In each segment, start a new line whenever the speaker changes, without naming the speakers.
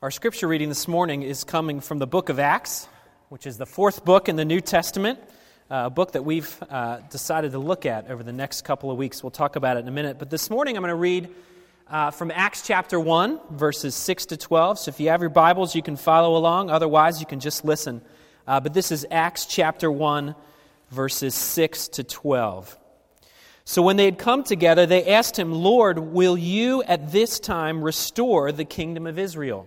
Our scripture reading this morning is coming from the book of Acts, which is the fourth book in the New Testament, uh, a book that we've uh, decided to look at over the next couple of weeks. We'll talk about it in a minute. But this morning I'm going to read uh, from Acts chapter 1, verses 6 to 12. So if you have your Bibles, you can follow along. Otherwise, you can just listen. Uh, but this is Acts chapter 1, verses 6 to 12. So when they had come together, they asked him, Lord, will you at this time restore the kingdom of Israel?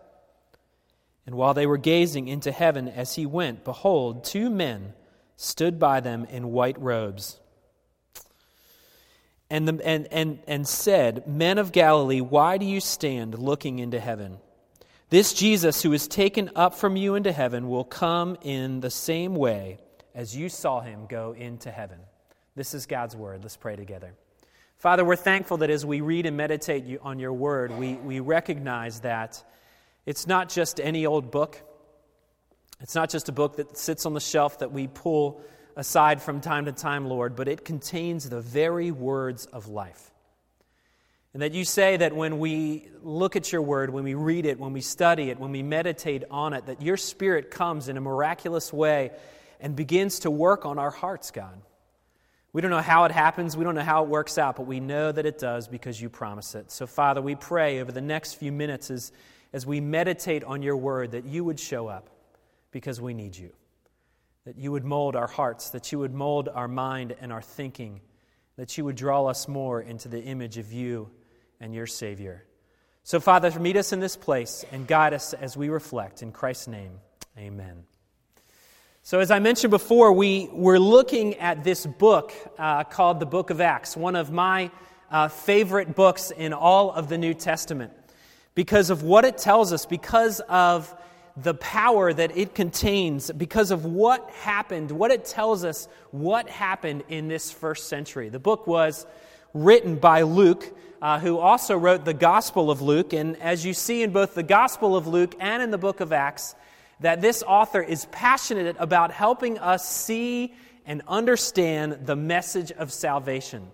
And while they were gazing into heaven as he went, behold, two men stood by them in white robes. And, the, and, and, and said, Men of Galilee, why do you stand looking into heaven? This Jesus who is taken up from you into heaven will come in the same way as you saw him go into heaven. This is God's word. Let's pray together. Father, we're thankful that as we read and meditate on your word, we, we recognize that it's not just any old book. It's not just a book that sits on the shelf that we pull aside from time to time, Lord, but it contains the very words of life. And that you say that when we look at your word, when we read it, when we study it, when we meditate on it, that your spirit comes in a miraculous way and begins to work on our hearts, God. We don't know how it happens, we don't know how it works out, but we know that it does because you promise it. So, Father, we pray over the next few minutes as as we meditate on your word, that you would show up because we need you. That you would mold our hearts, that you would mold our mind and our thinking, that you would draw us more into the image of you and your Savior. So, Father, meet us in this place and guide us as we reflect. In Christ's name, amen. So, as I mentioned before, we were looking at this book uh, called the Book of Acts, one of my uh, favorite books in all of the New Testament because of what it tells us, because of the power that it contains, because of what happened, what it tells us, what happened in this first century. The book was written by Luke, uh, who also wrote the Gospel of Luke. And as you see in both the Gospel of Luke and in the book of Acts, that this author is passionate about helping us see and understand the message of salvation.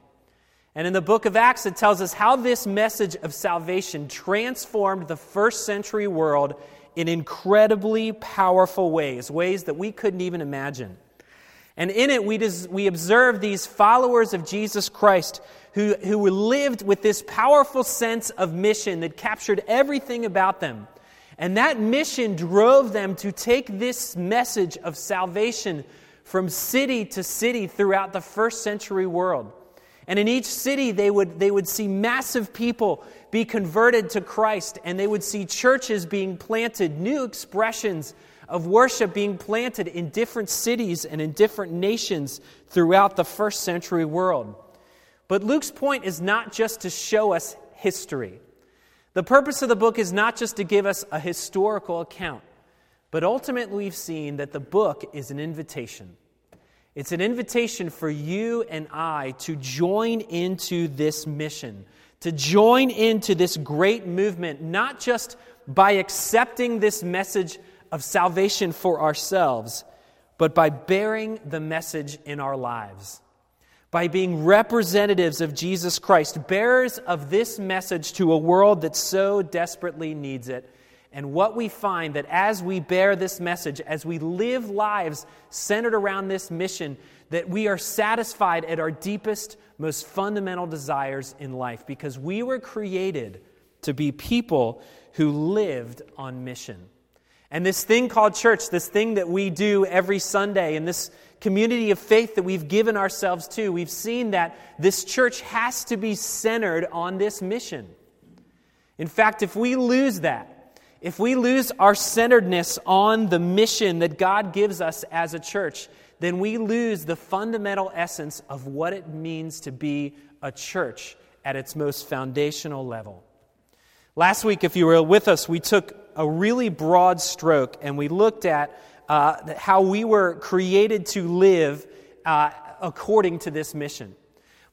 And in the book of Acts, it tells us how this message of salvation transformed the first century world in incredibly powerful ways, ways that we couldn't even imagine. And in it, we, des- we observe these followers of Jesus Christ who, who lived with this powerful sense of mission that captured everything about them. And that mission drove them to take this message of salvation from city to city throughout the first century world. And in each city, they would, they would see massive people be converted to Christ, and they would see churches being planted, new expressions of worship being planted in different cities and in different nations throughout the first century world. But Luke's point is not just to show us history. The purpose of the book is not just to give us a historical account, but ultimately we've seen that the book is an invitation it's an invitation for you and I to join into this mission, to join into this great movement, not just by accepting this message of salvation for ourselves, but by bearing the message in our lives. By being representatives of Jesus Christ, bearers of this message to a world that so desperately needs it and what we find that as we bear this message, as we live lives centered around this mission, that we are satisfied at our deepest, most fundamental desires in life because we were created to be people who lived on mission. And this thing called church, this thing that we do every Sunday, and this community of faith that we've given ourselves to, we've seen that this church has to be centered on this mission. In fact, if we lose that, if we lose our centeredness on the mission that God gives us as a church, then we lose the fundamental essence of what it means to be a church at its most foundational level. Last week, if you were with us, we took a really broad stroke, and we looked at uh, how we were created to live uh, according to this mission.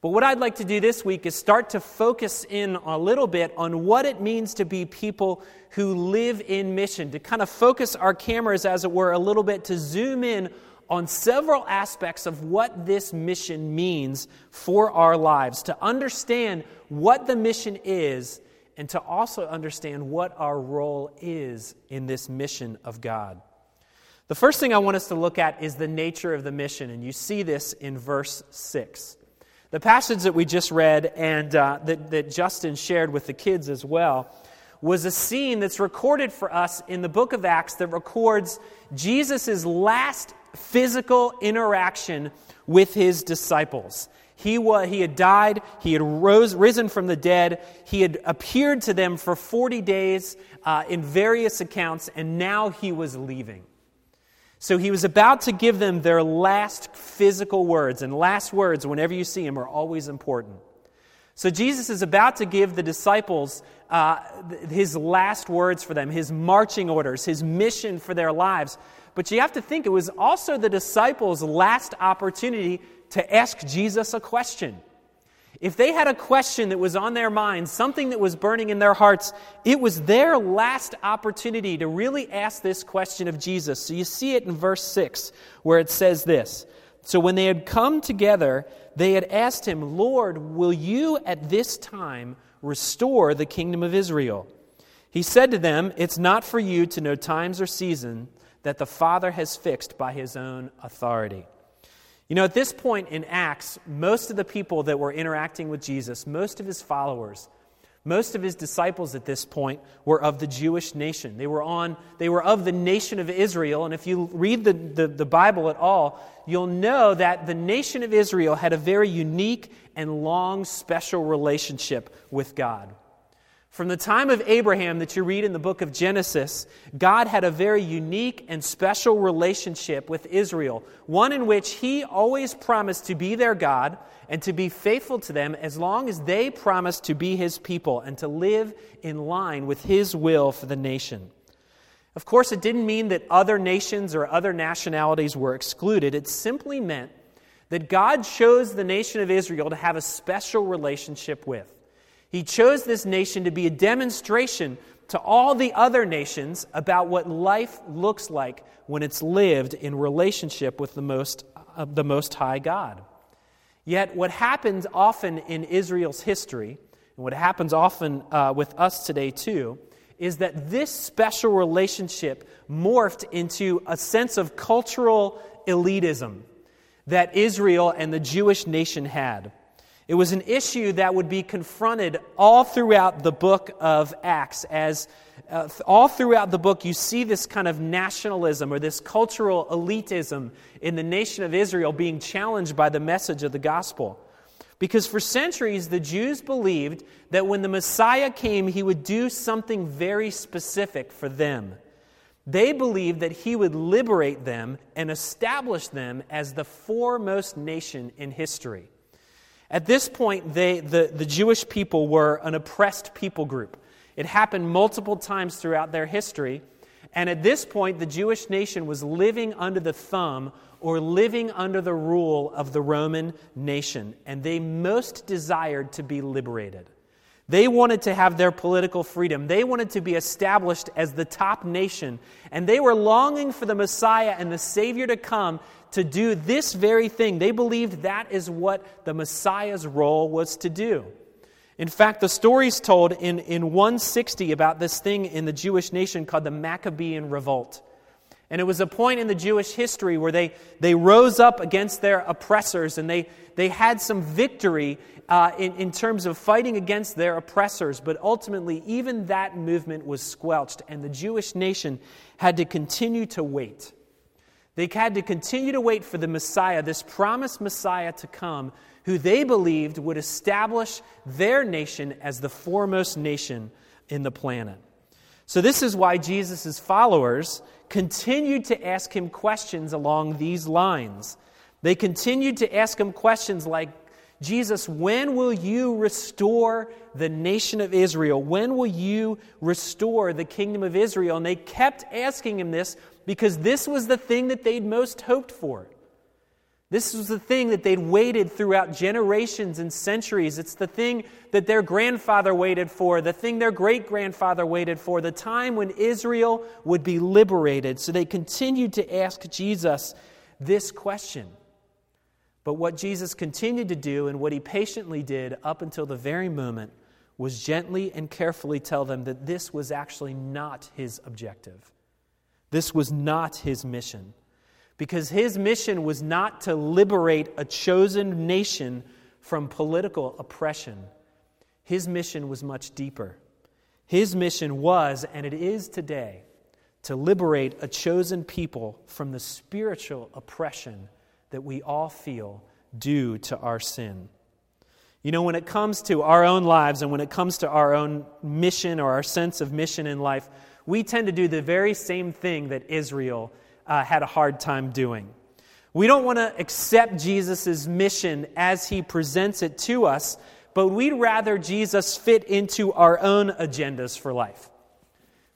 But what I'd like to do this week is start to focus in a little bit on what it means to be people who live in mission, to kind of focus our cameras, as it were, a little bit, to zoom in on several aspects of what this mission means for our lives, to understand what the mission is, and to also understand what our role is in this mission of God. The first thing I want us to look at is the nature of the mission, and you see this in verse 6. The passage that we just read and uh, that, that Justin shared with the kids as well was a scene that's recorded for us in the book of Acts that records Jesus' last physical interaction with his disciples. He, was, he had died, he had rose, risen from the dead, he had appeared to them for 40 days uh, in various accounts, and now he was leaving. So he was about to give them their last physical words, and last words, whenever you see him, are always important. So Jesus is about to give the disciples uh, his last words for them, his marching orders, his mission for their lives. But you have to think it was also the disciples' last opportunity to ask Jesus a question. If they had a question that was on their minds, something that was burning in their hearts, it was their last opportunity to really ask this question of Jesus. So you see it in verse 6, where it says this So when they had come together, they had asked him, Lord, will you at this time restore the kingdom of Israel? He said to them, It's not for you to know times or seasons that the Father has fixed by his own authority. You know, at this point in Acts, most of the people that were interacting with Jesus, most of his followers, most of his disciples at this point were of the Jewish nation. They were, on, they were of the nation of Israel. And if you read the, the, the Bible at all, you'll know that the nation of Israel had a very unique and long, special relationship with God. From the time of Abraham that you read in the book of Genesis, God had a very unique and special relationship with Israel, one in which He always promised to be their God and to be faithful to them as long as they promised to be His people and to live in line with His will for the nation. Of course, it didn't mean that other nations or other nationalities were excluded, it simply meant that God chose the nation of Israel to have a special relationship with. He chose this nation to be a demonstration to all the other nations about what life looks like when it's lived in relationship with the Most, uh, the most High God. Yet, what happens often in Israel's history, and what happens often uh, with us today too, is that this special relationship morphed into a sense of cultural elitism that Israel and the Jewish nation had. It was an issue that would be confronted all throughout the book of Acts. As uh, all throughout the book, you see this kind of nationalism or this cultural elitism in the nation of Israel being challenged by the message of the gospel. Because for centuries, the Jews believed that when the Messiah came, he would do something very specific for them. They believed that he would liberate them and establish them as the foremost nation in history. At this point, they, the, the Jewish people were an oppressed people group. It happened multiple times throughout their history. And at this point, the Jewish nation was living under the thumb or living under the rule of the Roman nation. And they most desired to be liberated. They wanted to have their political freedom. They wanted to be established as the top nation. And they were longing for the Messiah and the Savior to come to do this very thing. They believed that is what the Messiah's role was to do. In fact, the story's told in, in 160 about this thing in the Jewish nation called the Maccabean Revolt. And it was a point in the Jewish history where they, they rose up against their oppressors and they, they had some victory uh, in, in terms of fighting against their oppressors. But ultimately, even that movement was squelched, and the Jewish nation had to continue to wait. They had to continue to wait for the Messiah, this promised Messiah to come, who they believed would establish their nation as the foremost nation in the planet. So, this is why Jesus' followers continued to ask him questions along these lines. They continued to ask him questions like, Jesus, when will you restore the nation of Israel? When will you restore the kingdom of Israel? And they kept asking him this because this was the thing that they'd most hoped for. This was the thing that they'd waited throughout generations and centuries. It's the thing that their grandfather waited for, the thing their great grandfather waited for, the time when Israel would be liberated. So they continued to ask Jesus this question. But what Jesus continued to do and what he patiently did up until the very moment was gently and carefully tell them that this was actually not his objective. This was not his mission. Because his mission was not to liberate a chosen nation from political oppression. His mission was much deeper. His mission was, and it is today, to liberate a chosen people from the spiritual oppression that we all feel due to our sin. You know, when it comes to our own lives and when it comes to our own mission or our sense of mission in life, we tend to do the very same thing that Israel uh, had a hard time doing. We don't want to accept Jesus' mission as he presents it to us, but we'd rather Jesus fit into our own agendas for life.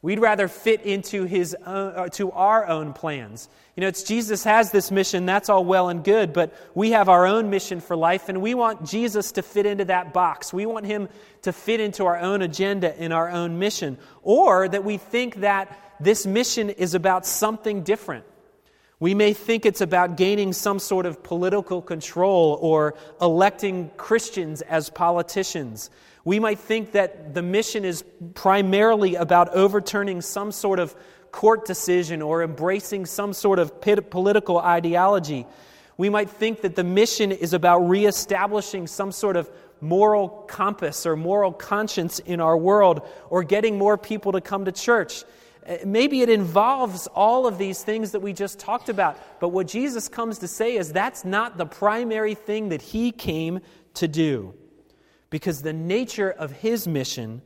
We'd rather fit into his own, uh, to our own plans. You know, it's Jesus has this mission, that's all well and good, but we have our own mission for life, and we want Jesus to fit into that box. We want him to fit into our own agenda in our own mission. Or that we think that this mission is about something different. We may think it's about gaining some sort of political control or electing Christians as politicians. We might think that the mission is primarily about overturning some sort of court decision or embracing some sort of political ideology. We might think that the mission is about reestablishing some sort of moral compass or moral conscience in our world or getting more people to come to church. Uh, maybe it involves all of these things that we just talked about. But what Jesus comes to say is that's not the primary thing that he came to do because the nature of his mission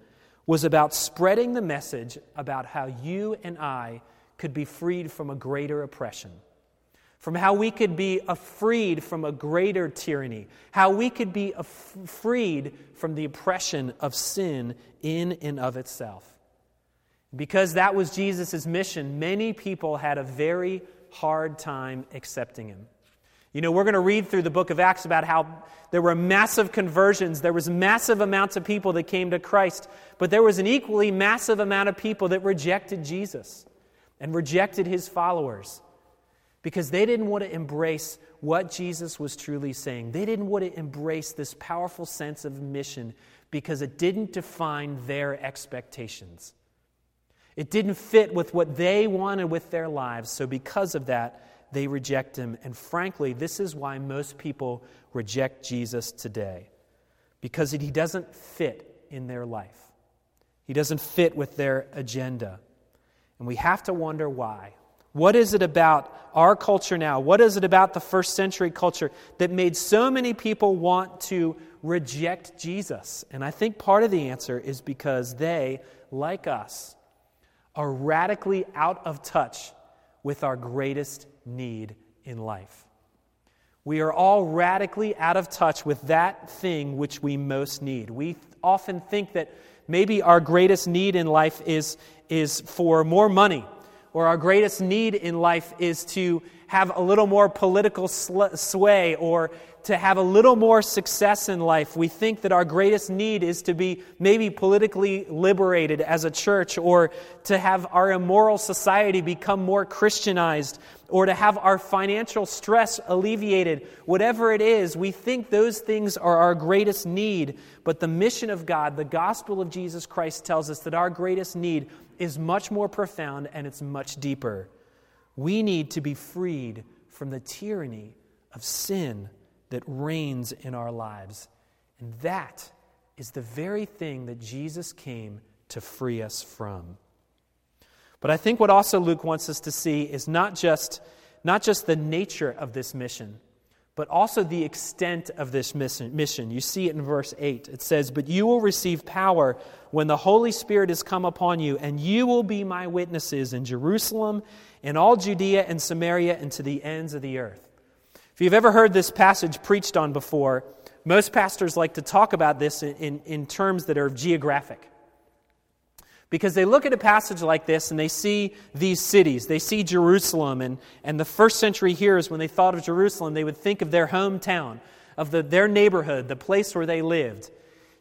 was about spreading the message about how you and I could be freed from a greater oppression, from how we could be freed from a greater tyranny, how we could be freed from the oppression of sin in and of itself. Because that was Jesus' mission, many people had a very hard time accepting him. You know, we're going to read through the book of Acts about how there were massive conversions. There was massive amounts of people that came to Christ, but there was an equally massive amount of people that rejected Jesus and rejected his followers because they didn't want to embrace what Jesus was truly saying. They didn't want to embrace this powerful sense of mission because it didn't define their expectations. It didn't fit with what they wanted with their lives. So, because of that, they reject him. And frankly, this is why most people reject Jesus today because he doesn't fit in their life, he doesn't fit with their agenda. And we have to wonder why. What is it about our culture now? What is it about the first century culture that made so many people want to reject Jesus? And I think part of the answer is because they, like us, are radically out of touch with our greatest need in life. We are all radically out of touch with that thing which we most need. We often think that maybe our greatest need in life is, is for more money, or our greatest need in life is to have a little more political sway or to have a little more success in life. We think that our greatest need is to be maybe politically liberated as a church or to have our immoral society become more Christianized or to have our financial stress alleviated. Whatever it is, we think those things are our greatest need. But the mission of God, the gospel of Jesus Christ, tells us that our greatest need is much more profound and it's much deeper. We need to be freed from the tyranny of sin that reigns in our lives. And that is the very thing that Jesus came to free us from. But I think what also Luke wants us to see is not just, not just the nature of this mission, but also the extent of this mission. You see it in verse 8. It says, But you will receive power when the Holy Spirit has come upon you, and you will be my witnesses in Jerusalem, in all Judea and Samaria, and to the ends of the earth. If you've ever heard this passage preached on before, Most pastors like to talk about this in, in, in terms that are geographic. Because they look at a passage like this and they see these cities. They see Jerusalem. And, and the first century hearers, when they thought of Jerusalem, they would think of their hometown, of the, their neighborhood, the place where they lived.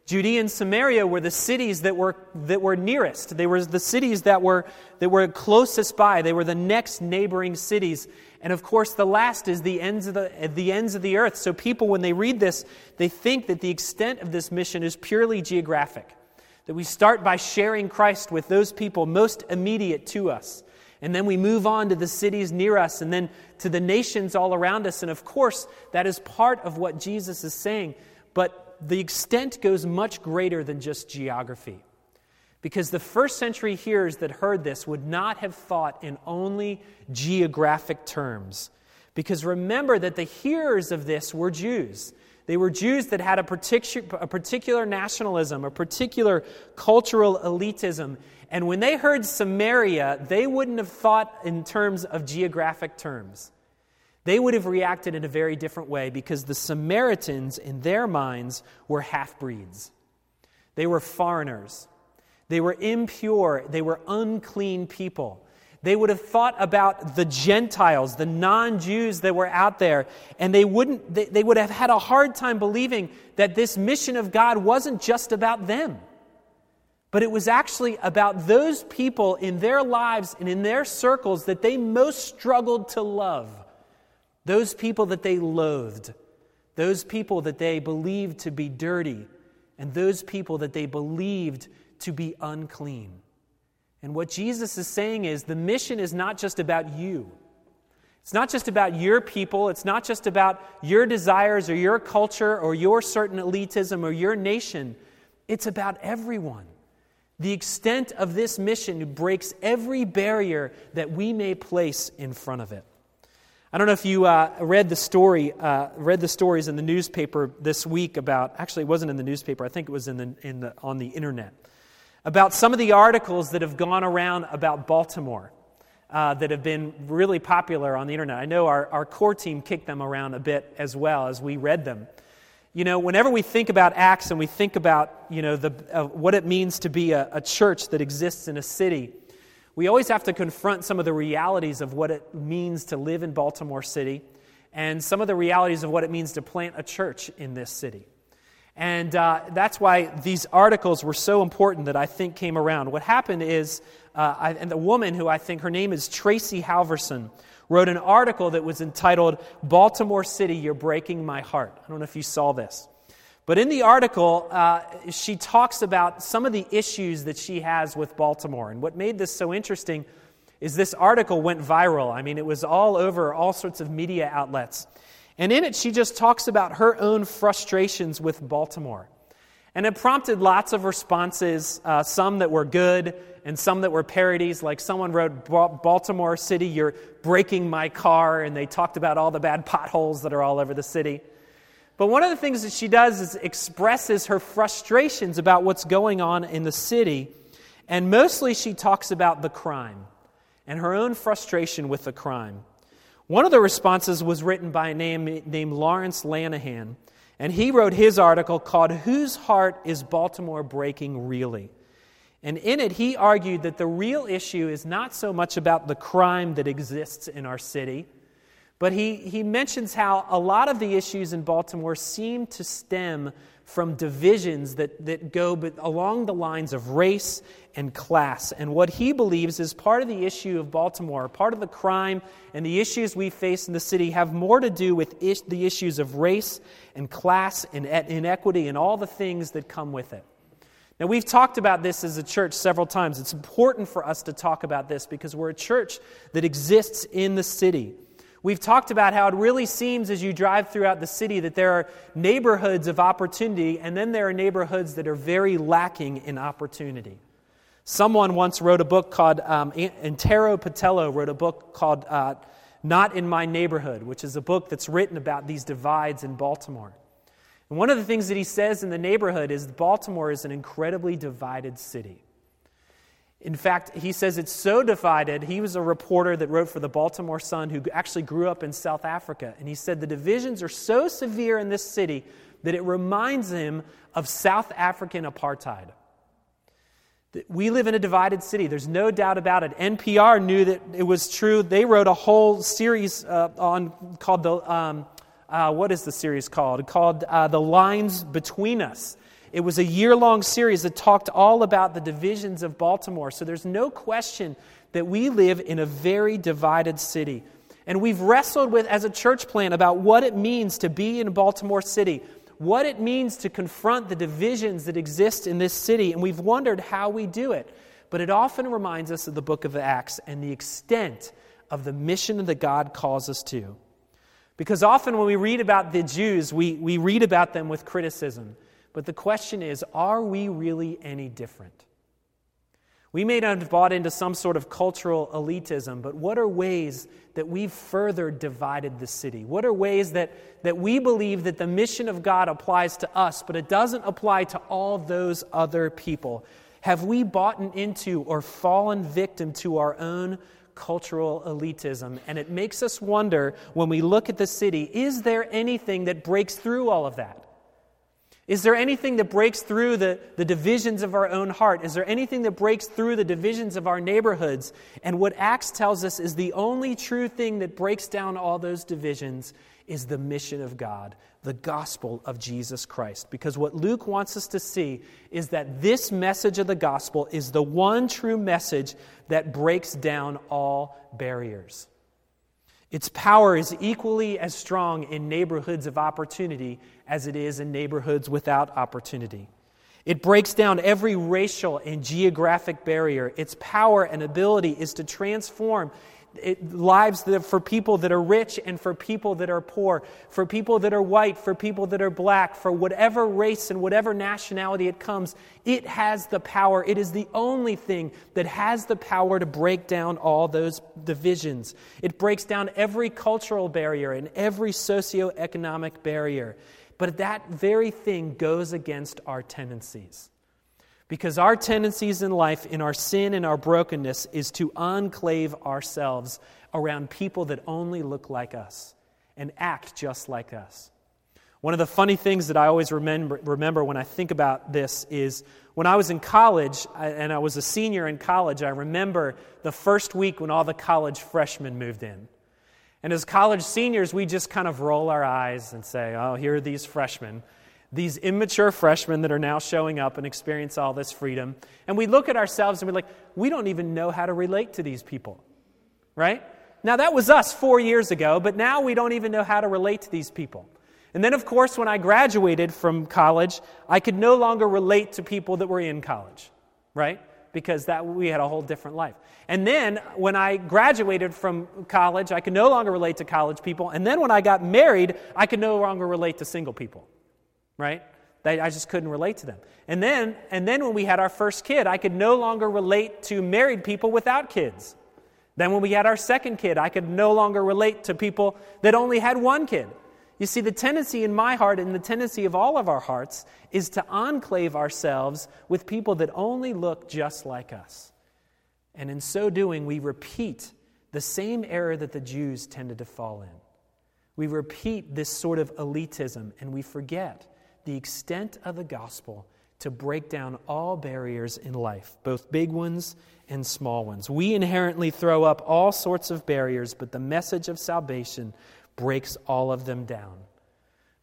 Judea and Samaria were the cities that were, that were nearest. They were the cities that were, that were closest by. They were the next neighboring cities. And of course, the last is the ends of the, the ends of the earth. So people, when they read this, they think that the extent of this mission is purely geographic. That we start by sharing Christ with those people most immediate to us. And then we move on to the cities near us and then to the nations all around us. And of course, that is part of what Jesus is saying. But the extent goes much greater than just geography. Because the first century hearers that heard this would not have thought in only geographic terms. Because remember that the hearers of this were Jews. They were Jews that had a particular, a particular nationalism, a particular cultural elitism. And when they heard Samaria, they wouldn't have thought in terms of geographic terms. They would have reacted in a very different way because the Samaritans, in their minds, were half breeds. They were foreigners. They were impure. They were unclean people. They would have thought about the Gentiles, the non Jews that were out there, and they, wouldn't, they, they would have had a hard time believing that this mission of God wasn't just about them, but it was actually about those people in their lives and in their circles that they most struggled to love. Those people that they loathed, those people that they believed to be dirty, and those people that they believed to be unclean. And what Jesus is saying is the mission is not just about you. It's not just about your people. It's not just about your desires or your culture or your certain elitism or your nation. It's about everyone. The extent of this mission breaks every barrier that we may place in front of it. I don't know if you uh, read the story, uh, read the stories in the newspaper this week about. Actually, it wasn't in the newspaper. I think it was in the, in the, on the internet about some of the articles that have gone around about Baltimore uh, that have been really popular on the internet. I know our, our core team kicked them around a bit as well as we read them. You know, whenever we think about Acts and we think about you know the, uh, what it means to be a, a church that exists in a city we always have to confront some of the realities of what it means to live in Baltimore City and some of the realities of what it means to plant a church in this city. And uh, that's why these articles were so important that I think came around. What happened is, uh, I, and the woman who I think her name is Tracy Halverson wrote an article that was entitled Baltimore City, You're Breaking My Heart. I don't know if you saw this. But in the article, uh, she talks about some of the issues that she has with Baltimore. And what made this so interesting is this article went viral. I mean, it was all over all sorts of media outlets. And in it, she just talks about her own frustrations with Baltimore. And it prompted lots of responses, uh, some that were good and some that were parodies. Like someone wrote, Baltimore City, you're breaking my car. And they talked about all the bad potholes that are all over the city. But one of the things that she does is expresses her frustrations about what's going on in the city. And mostly she talks about the crime and her own frustration with the crime. One of the responses was written by a name named Lawrence Lanahan, and he wrote his article called Whose Heart is Baltimore Breaking Really? And in it, he argued that the real issue is not so much about the crime that exists in our city but he, he mentions how a lot of the issues in Baltimore seem to stem from divisions that, that go along the lines of race and class. And what he believes is part of the issue of Baltimore, part of the crime and the issues we face in the city have more to do with is, the issues of race and class and inequity and all the things that come with it. Now, we've talked about this as a church several times. It's important for us to talk about this because we're a church that exists in the city. We've talked about how it really seems as you drive throughout the city that there are neighborhoods of opportunity, and then there are neighborhoods that are very lacking in opportunity. Someone once wrote a book called, um, Antero Pietila wrote a book called uh, Not in My Neighborhood, which is a book that's written about these divides in Baltimore. And one of the things that he says in the neighborhood is Baltimore is an incredibly divided city. In fact, he says it's so divided. He was a reporter that wrote for the Baltimore Sun who actually grew up in South Africa. And he said the divisions are so severe in this city that it reminds him of South African apartheid. We live in a divided city. There's no doubt about it. NPR knew that it was true. They wrote a whole series uh, on called the um, uh, what is the series called? Called uh, The Lines Between Us. It was a year long series that talked all about the divisions of Baltimore. So there's no question that we live in a very divided city. And we've wrestled with, as a church plan, about what it means to be in Baltimore City, what it means to confront the divisions that exist in this city. And we've wondered how we do it. But it often reminds us of the book of Acts and the extent of the mission that God calls us to. Because often when we read about the Jews, we, we read about them with criticism. But the question is are we really any different? We may not have bought into some sort of cultural elitism, but what are ways that we've further divided the city? What are ways that, that we believe that the mission of God applies to us, but it doesn't apply to all those other people? Have we bought into or fallen victim to our own cultural elitism. And it makes us wonder when we look at the city is there anything that breaks through all of that? Is there anything that breaks through the, the divisions of our own heart? Is there anything that breaks through the divisions of our neighborhoods? And what Acts tells us is the only true thing that breaks down all those divisions is the mission of God, the gospel of Jesus Christ. Because what Luke wants us to see is that this message of the gospel is the one true message that breaks down all barriers. Its power is equally as strong in neighborhoods of opportunity as it is in neighborhoods without opportunity. It breaks down every racial and geographic barrier. Its power and ability is to transform it, lives that, for people that are rich and for people that are poor, for people that are white, for people that are black, for whatever race and whatever nationality it comes, it has the power. It is the only thing that has the power to break down all those divisions. It breaks down every cultural barrier and every socioeconomic barrier. But that very thing goes against our tendencies. Because our tendencies in life, in our sin and our brokenness, is to enclave ourselves around people that only look like us and act just like us. One of the funny things that I always remember, remember when I think about this is when I was in college and I was a senior in college, I remember the first week when all the college freshmen moved in. And as college seniors, we just kind of roll our eyes and say, oh, here are these freshmen these immature freshmen that are now showing up and experience all this freedom. And we look at ourselves and we're like, we don't even know how to relate to these people, right? Now, that was us four years ago, but now we don't even know how to relate to these people. And then, of course, when I graduated from college, I could no longer relate to people that were in college, right? Because that we had a whole different life. And then when I graduated from college, I could no longer relate to college people. And then when I got married, I could no longer relate to single people right? I just couldn't relate to them. And then, and then when we had our first kid, I could no longer relate to married people without kids. Then when we had our second kid, I could no longer relate to people that only had one kid. You see, the tendency in my heart and the tendency of all of our hearts is to enclave ourselves with people that only look just like us. And in so doing, we repeat the same error that the Jews tended to fall in. We repeat this sort of elitism and we forget the extent of the gospel to break down all barriers in life, both big ones and small ones. We inherently throw up all sorts of barriers, but the message of salvation breaks all of them down.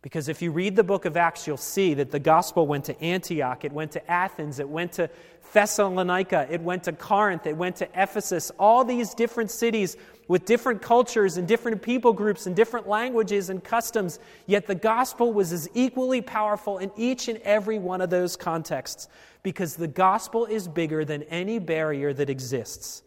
Because if you read the book of Acts, you'll see that the gospel went to Antioch, it went to Athens, it went to Thessalonica, it went to Corinth, it went to Ephesus, all these different cities with different cultures and different people groups and different languages and customs, yet the gospel was as equally powerful in each and every one of those contexts because the gospel is bigger than any barrier that exists.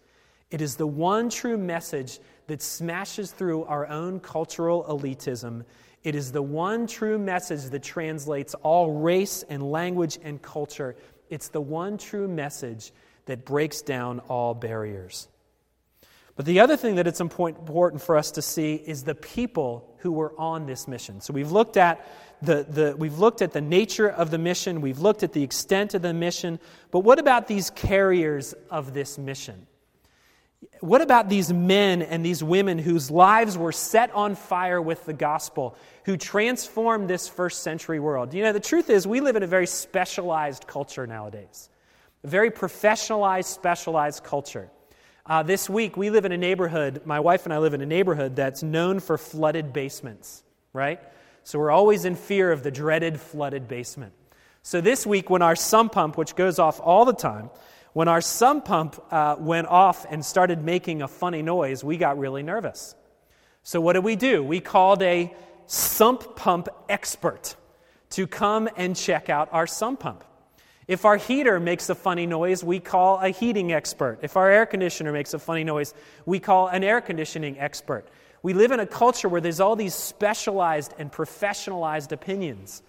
It is the one true message that smashes through our own cultural elitism. It is the one true message that translates all race and language and culture. It's the one true message that breaks down all barriers. But the other thing that it's important for us to see is the people who were on this mission. So we've looked at the, the, we've looked at the nature of the mission, we've looked at the extent of the mission, but what about these carriers of this mission? What about these men and these women whose lives were set on fire with the gospel, who transformed this first century world? You know, the truth is, we live in a very specialized culture nowadays, a very professionalized, specialized culture. Uh, this week, we live in a neighborhood, my wife and I live in a neighborhood that's known for flooded basements, right? So we're always in fear of the dreaded flooded basement. So this week, when our sump pump, which goes off all the time, when our sump pump uh, went off and started making a funny noise, we got really nervous. So what did we do? We called a sump pump expert to come and check out our sump pump. If our heater makes a funny noise, we call a heating expert. If our air conditioner makes a funny noise, we call an air conditioning expert. We live in a culture where there's all these specialized and professionalized opinions.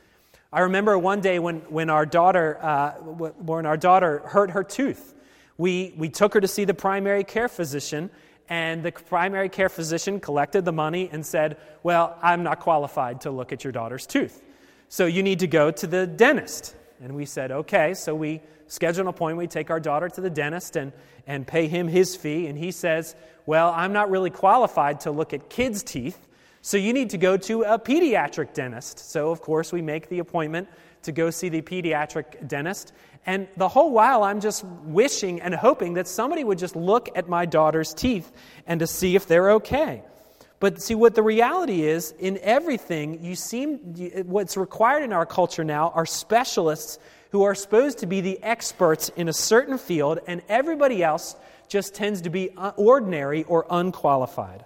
I remember one day when, when, our, daughter, uh, when our daughter hurt her tooth. We, we took her to see the primary care physician, and the primary care physician collected the money and said, Well, I'm not qualified to look at your daughter's tooth. So you need to go to the dentist. And we said, okay. So we schedule an appointment. We take our daughter to the dentist and, and pay him his fee. And he says, well, I'm not really qualified to look at kids' teeth. So you need to go to a pediatric dentist. So, of course, we make the appointment to go see the pediatric dentist. And the whole while, I'm just wishing and hoping that somebody would just look at my daughter's teeth and to see if they're okay. But see, what the reality is, in everything, you seem, what's required in our culture now are specialists who are supposed to be the experts in a certain field, and everybody else just tends to be uh, ordinary or unqualified.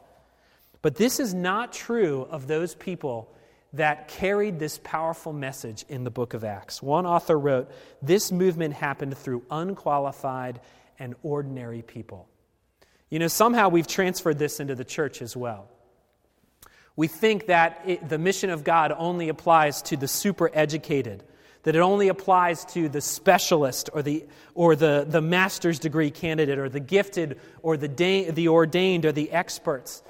But this is not true of those people that carried this powerful message in the book of Acts. One author wrote, This movement happened through unqualified and ordinary people. You know, somehow we've transferred this into the church as well. We think that it, the mission of God only applies to the super educated, that it only applies to the specialist or the, or the, the master's degree candidate or the gifted or the, da- the ordained or the experts.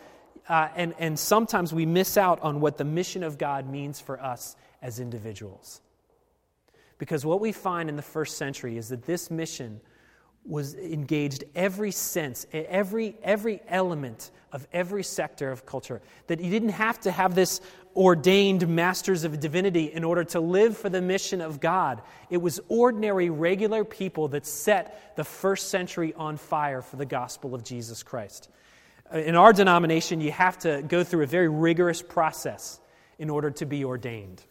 Uh, and, and sometimes we miss out on what the mission of God means for us as individuals. Because what we find in the first century is that this mission was engaged every sense, every, every element of every sector of culture. That you didn't have to have this ordained masters of divinity in order to live for the mission of God. It was ordinary, regular people that set the first century on fire for the gospel of Jesus Christ. In our denomination, you have to go through a very rigorous process in order to be ordained.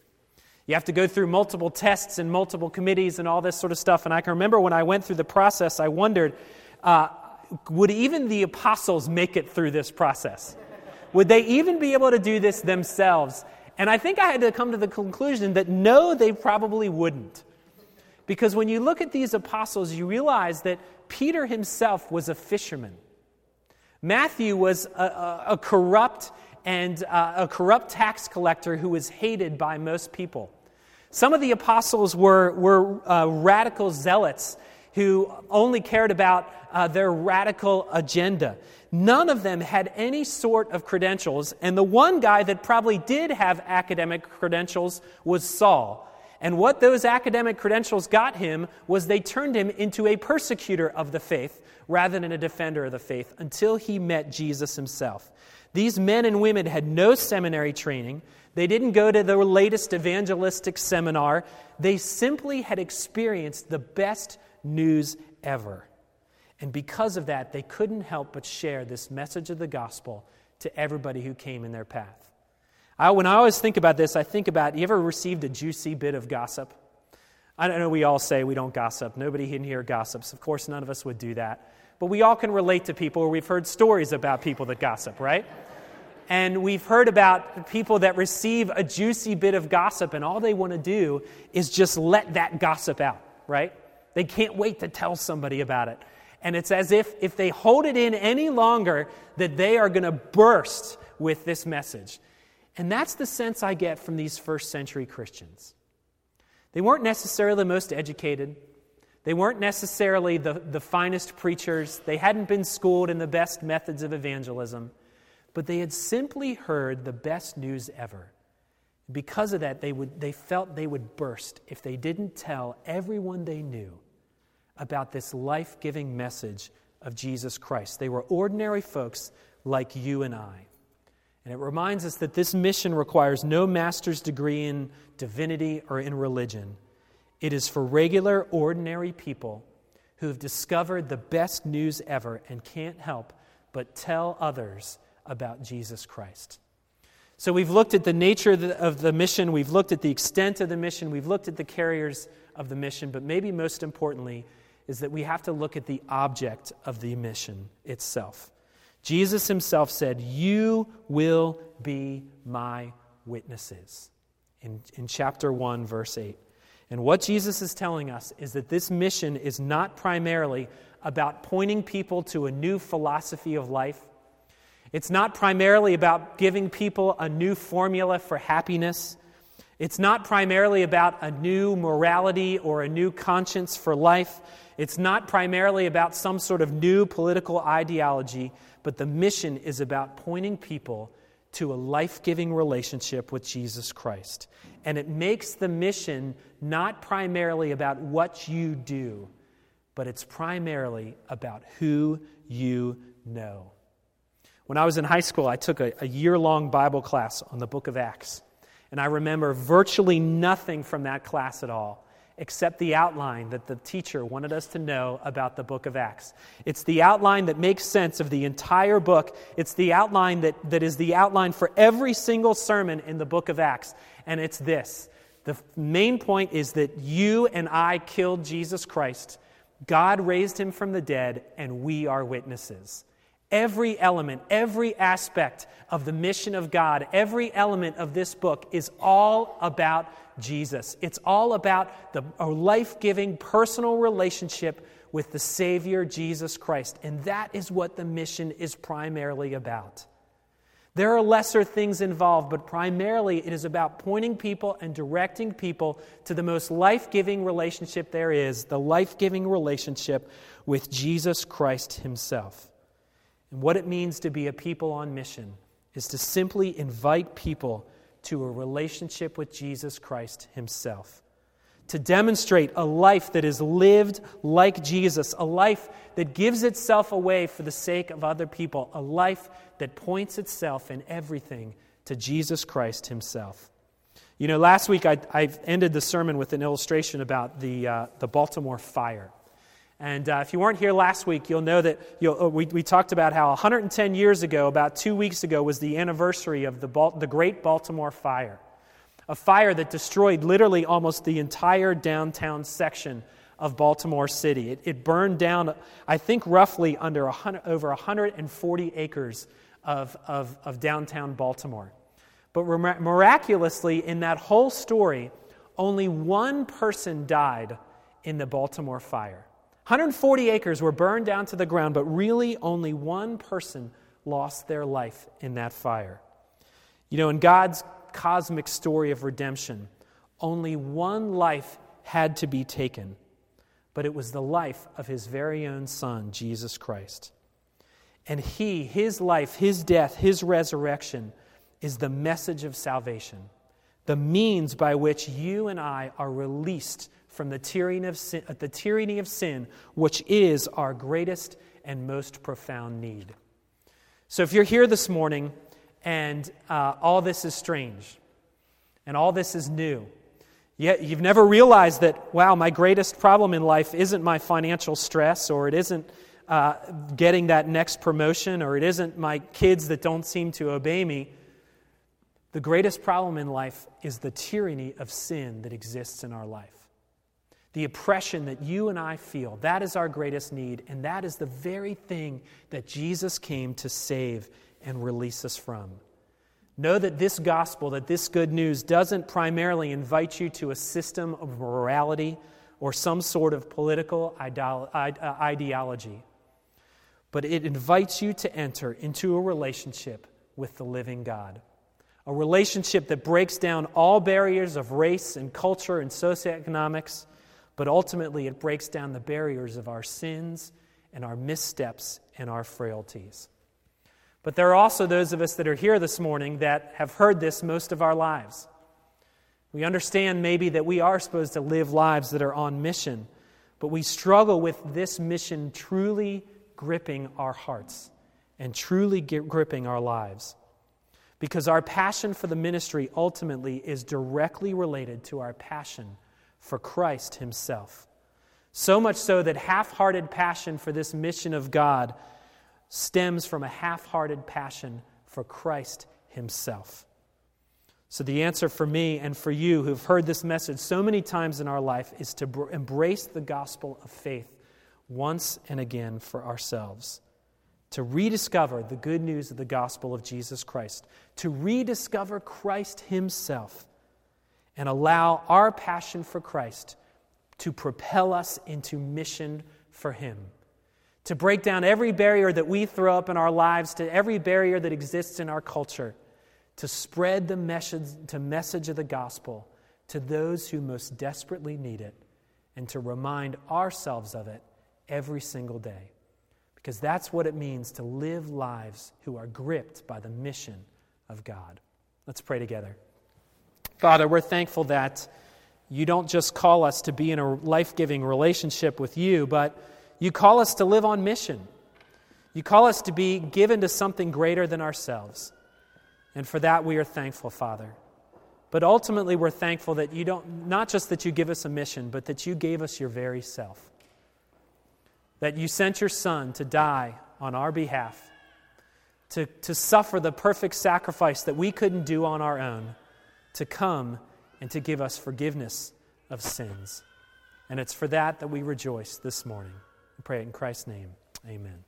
You have to go through multiple tests and multiple committees and all this sort of stuff. And I can remember when I went through the process, I wondered uh, would even the apostles make it through this process? Would they even be able to do this themselves? And I think I had to come to the conclusion that no, they probably wouldn't. Because when you look at these apostles, you realize that Peter himself was a fisherman. Matthew was a, a, a corrupt and uh, a corrupt tax collector who was hated by most people. Some of the apostles were, were uh, radical zealots who only cared about uh, their radical agenda. None of them had any sort of credentials, and the one guy that probably did have academic credentials was Saul. And what those academic credentials got him was they turned him into a persecutor of the faith rather than a defender of the faith until he met Jesus himself. These men and women had no seminary training. They didn't go to the latest evangelistic seminar. They simply had experienced the best news ever. And because of that, they couldn't help but share this message of the gospel to everybody who came in their path. I, when I always think about this, I think about you ever received a juicy bit of gossip? I know, we all say we don't gossip. Nobody in here gossips. Of course, none of us would do that. But we all can relate to people where we've heard stories about people that gossip, right? And we've heard about people that receive a juicy bit of gossip, and all they want to do is just let that gossip out, right? They can't wait to tell somebody about it. And it's as if if they hold it in any longer, that they are going to burst with this message. And that's the sense I get from these first century Christians. They weren't necessarily the most educated. They weren't necessarily the, the finest preachers. They hadn't been schooled in the best methods of evangelism but they had simply heard the best news ever. Because of that, they, would, they felt they would burst if they didn't tell everyone they knew about this life giving message of Jesus Christ. They were ordinary folks like you and I. And it reminds us that this mission requires no master's degree in divinity or in religion. It is for regular, ordinary people who have discovered the best news ever and can't help but tell others about Jesus Christ. So we've looked at the nature of the, of the, mission, we've looked at the extent of the mission, we've looked at the carriers of the mission, but maybe most importantly is that we have to look at the object of the mission itself. Jesus himself said, You will be my witnesses, in, in chapter 1, verse 8. And what Jesus is telling us is that this mission is not primarily about pointing people to a new philosophy of life. It's not primarily about giving people a new formula for happiness. It's not primarily about a new morality or a new conscience for life. It's not primarily about some sort of new political ideology, but the mission is about pointing people to a life giving relationship with Jesus Christ. And it makes the mission not primarily about what you do, but it's primarily about who you know. When I was in high school, I took a, a year long Bible class on the book of Acts. And I remember virtually nothing from that class at all except the outline that the teacher wanted us to know about the book of Acts. It's the outline that makes sense of the entire book. It's the outline that, that is the outline for every single sermon in the book of Acts. And it's this the main point is that you and I killed Jesus Christ. God raised him from the dead, and we are witnesses. Every element, every aspect of the mission of God, every element of this book is all about Jesus. It's all about the, life giving personal relationship with the Savior, Jesus Christ. And that is what the mission is primarily about. There are lesser things involved, but primarily it is about pointing people and directing people to the most life giving relationship there is the life giving relationship with Jesus Christ Himself. And what it means to be a people on mission is to simply invite people to a relationship with Jesus Christ Himself. To demonstrate a life that is lived like Jesus, a life that gives itself away for the sake of other people, a life that points itself in everything to Jesus Christ Himself. You know, last week I, I ended the sermon with an illustration about the, uh, the Baltimore fire. And uh, if you weren't here last week, you'll know that you'll, uh, we, we talked about how 110 years ago, about two weeks ago, was the anniversary of the, the Great Baltimore Fire. A fire that destroyed literally almost the entire downtown section of Baltimore City. It, it burned down, I think, roughly under 100, over 140 acres of, of, of downtown Baltimore. But miraculously, in that whole story, only one person died in the Baltimore fire. 140 acres were burned down to the ground, but really only one person lost their life in that fire. You know, in God's cosmic story of redemption, only one life had to be taken, but it was the life of his very own Son, Jesus Christ. And he, his life, his death, his resurrection, is the message of salvation, the means by which you and I are released from the tyranny of sin, uh, the tyranny of sin which is our greatest and most profound need. So if you're here this morning and uh, all this is strange and all this is new, yet you've never realized that, wow, my greatest problem in life isn't my financial stress or it isn't uh, getting that next promotion or it isn't my kids that don't seem to obey me. The greatest problem in life is the tyranny of sin that exists in our life the oppression that you and I feel. That is our greatest need, and that is the very thing that Jesus came to save and release us from. Know that this gospel, that this good news, doesn't primarily invite you to a system of morality or some sort of political uh, ideology, but it invites you to enter into a relationship with the living God. A relationship that breaks down all barriers of race and culture and socioeconomics but ultimately it breaks down the barriers of our sins and our missteps and our frailties. But there are also those of us that are here this morning that have heard this most of our lives. We understand maybe that we are supposed to live lives that are on mission, but we struggle with this mission truly gripping our hearts and truly gripping our lives. Because our passion for the ministry ultimately is directly related to our passion for Christ Himself. So much so that half hearted passion for this mission of God stems from a half hearted passion for Christ Himself. So, the answer for me and for you who've heard this message so many times in our life is to br- embrace the gospel of faith once and again for ourselves. To rediscover the good news of the gospel of Jesus Christ, to rediscover Christ Himself, and allow our passion for Christ to propel us into mission for Him. To break down every barrier that we throw up in our lives, to every barrier that exists in our culture to spread the message, to message of the gospel to those who most desperately need it and to remind ourselves of it every single day. Because that's what it means to live lives who are gripped by the mission of God. Let's pray together. Father, we're thankful that you don't just call us to be in a life giving relationship with you, but you call us to live on mission. You call us to be given to something greater than ourselves. And for that, we are thankful, Father. But ultimately, we're thankful that you don't, not just that you give us a mission, but that you gave us your very self. That you sent your Son to die on our behalf, to, to suffer the perfect sacrifice that we couldn't do on our own, to come and to give us forgiveness of sins. And it's for that that we rejoice this morning. We pray it in Christ's name. Amen.